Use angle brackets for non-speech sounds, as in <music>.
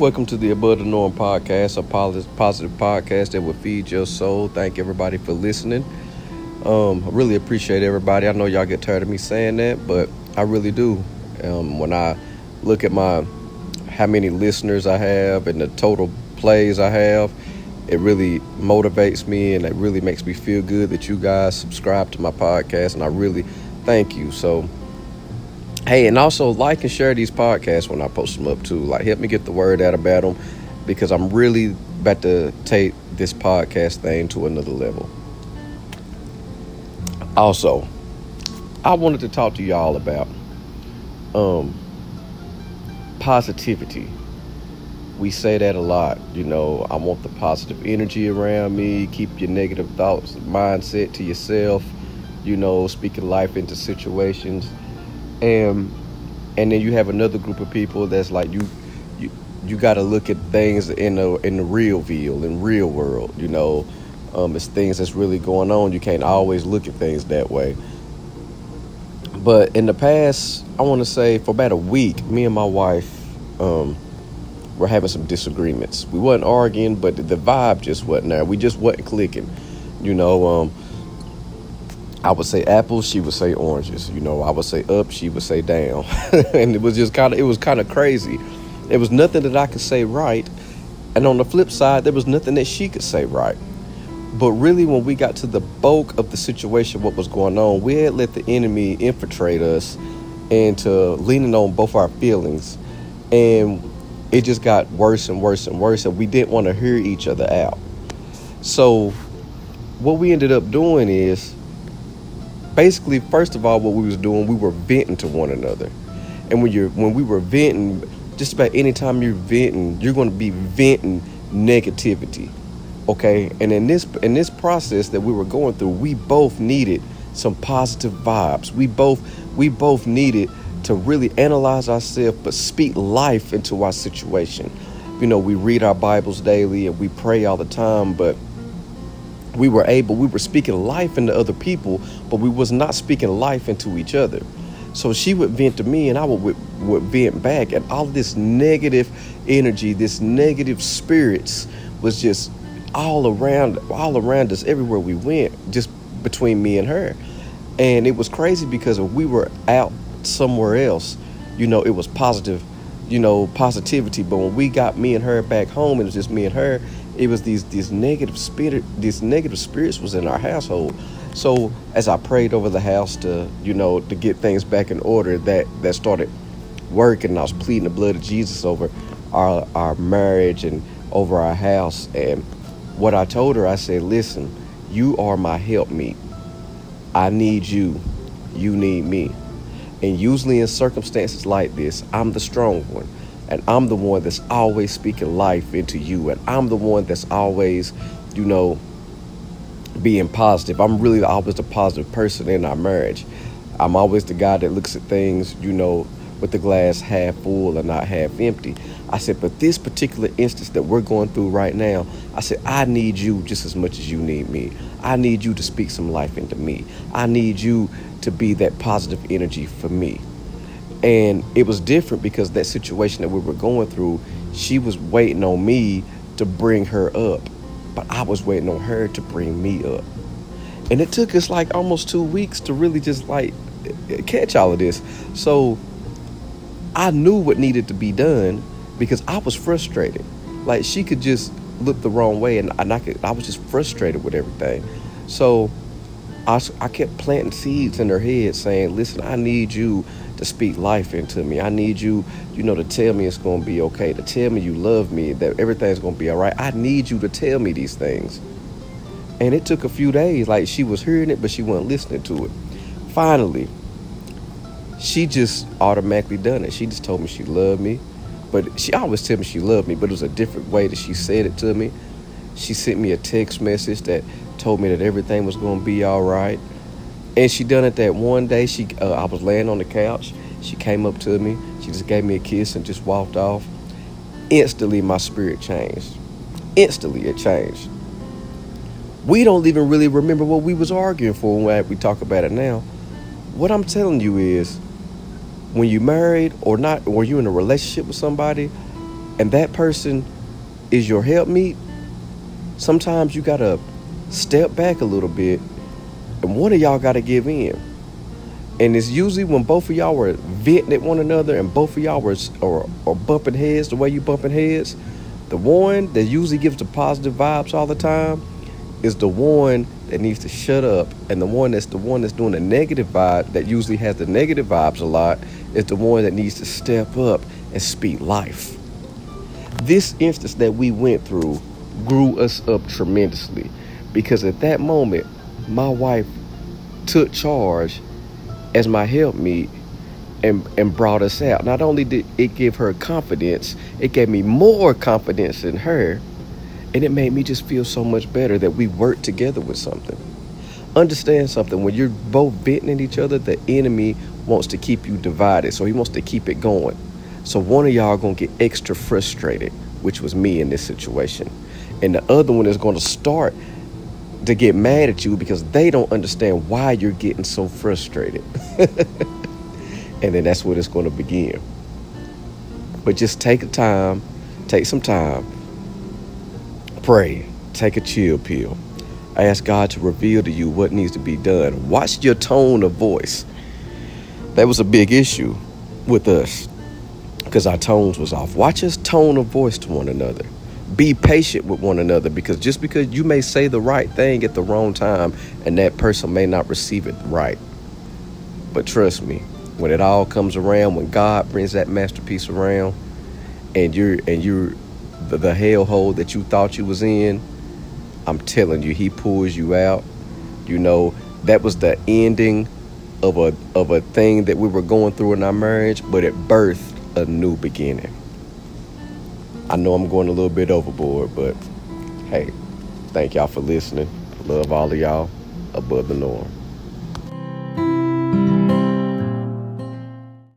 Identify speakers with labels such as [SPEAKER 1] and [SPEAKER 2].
[SPEAKER 1] Welcome to the Above the Norm podcast, a positive podcast that will feed your soul. Thank everybody for listening. Um, I really appreciate everybody. I know y'all get tired of me saying that, but I really do. Um, when I look at my how many listeners I have and the total plays I have, it really motivates me and it really makes me feel good that you guys subscribe to my podcast, and I really thank you. So Hey, and also like and share these podcasts when I post them up too. Like, help me get the word out about them because I'm really about to take this podcast thing to another level. Also, I wanted to talk to y'all about um, positivity. We say that a lot, you know. I want the positive energy around me. Keep your negative thoughts, mindset to yourself. You know, speaking life into situations and and then you have another group of people that's like you you you got to look at things in the in the real view in real world you know? Um, it's things that's really going on. You can't always look at things that way. But in the past i want to say for about a week me and my wife um, were having some disagreements. We wasn't arguing but the vibe just wasn't there. We just wasn't clicking you know? Um, I would say apples, she would say oranges. You know, I would say up, she would say down. <laughs> and it was just kind of it was kind of crazy. There was nothing that I could say right, and on the flip side, there was nothing that she could say right. But really, when we got to the bulk of the situation, what was going on, we had let the enemy infiltrate us into leaning on both our feelings, and it just got worse and worse and worse, and we didn't want to hear each other out. So, what we ended up doing is basically, first of all, what we was doing, we were venting to one another. And when you're when we were venting, just about any time you're venting, you're going to be venting negativity. Okay, and in this in this process that we were going through, we both needed some positive vibes. We both we both needed to really analyze ourselves, but speak life into our situation. You know, we read our Bibles daily and we pray all the time, but we were able we were speaking life into other people but we was not speaking life into each other. So she would vent to me and i would, would, vent back and all this negative energy this negative spirits was just all around all around us everywhere we went just between me and her. And it was crazy because if we were out somewhere else you know it was positive you know positivity. But when we got me and her back home it was just me and her it was these these negative spirit these negative spirits was in our household. So as i prayed over the house to you know to get things back in order that that started working i was pleading the blood of jesus over our our marriage and over our house. And what i told her i said listen you are my helpmeet. I need you. You need me. And usually in circumstances like this i'm the strong one and I'm the one that's always speaking life into you. And I'm the one that's always, you know, being positive. I'm really always the positive person in our marriage. I'm always the guy that looks at things, you know, with the glass half full and not half empty. I said, but this particular instance that we're going through right now, I said, I need you just as much as you need me. I need you to speak some life into me. I need you to be that positive energy for me. And it was different because that situation that we were going through, she was waiting on me to bring her up, but I was waiting on her to bring me up. And it took us like almost two weeks to really just like catch all of this. So I knew what needed to be done because I was frustrated. Like she could just look the wrong way, and, and I could, I was just frustrated with everything. So I, I kept planting seeds in her head, saying, "Listen, I need you to speak life into me. I need you, you know, to tell me it's going to be okay, to tell me you love me, that everything's going to be all right. I need you to tell me these things. And it took a few days. Like she was hearing it, but she wasn't listening to it. Finally, she just automatically done it. She just told me she loved me. But she always told me she loved me, but it was a different way that she said it to me. She sent me a text message that told me that everything was going to be all right. And she done it that one day. She, uh, I was laying on the couch. She came up to me. She just gave me a kiss and just walked off. Instantly, my spirit changed. Instantly, it changed. We don't even really remember what we was arguing for when we talk about it now. What I'm telling you is, when you married or not, or you in a relationship with somebody, and that person is your helpmeet, sometimes you gotta step back a little bit and one of y'all gotta give in. And it's usually when both of y'all were venting at one another and both of y'all were or, or bumping heads the way you bumping heads, the one that usually gives the positive vibes all the time is the one that needs to shut up. And the one that's the one that's doing the negative vibe that usually has the negative vibes a lot is the one that needs to step up and speak life. This instance that we went through grew us up tremendously because at that moment, my wife took charge as my helpmeet and, and brought us out. Not only did it give her confidence, it gave me more confidence in her. And it made me just feel so much better that we worked together with something. Understand something when you're both venting at each other, the enemy wants to keep you divided. So he wants to keep it going. So one of y'all gonna get extra frustrated, which was me in this situation. And the other one is gonna start to get mad at you because they don't understand why you're getting so frustrated. <laughs> and then that's where it's gonna begin. But just take a time, take some time, pray, take a chill pill. Ask God to reveal to you what needs to be done. Watch your tone of voice. That was a big issue with us because our tones was off. Watch his tone of voice to one another. Be patient with one another because just because you may say the right thing at the wrong time and that person may not receive it right. But trust me, when it all comes around, when God brings that masterpiece around and you're and you're the, the hellhole that you thought you was in, I'm telling you, he pulls you out. You know, that was the ending of a of a thing that we were going through in our marriage, but it birthed a new beginning. I know I'm going a little bit overboard, but hey, thank y'all for listening. Love all of y'all above the norm.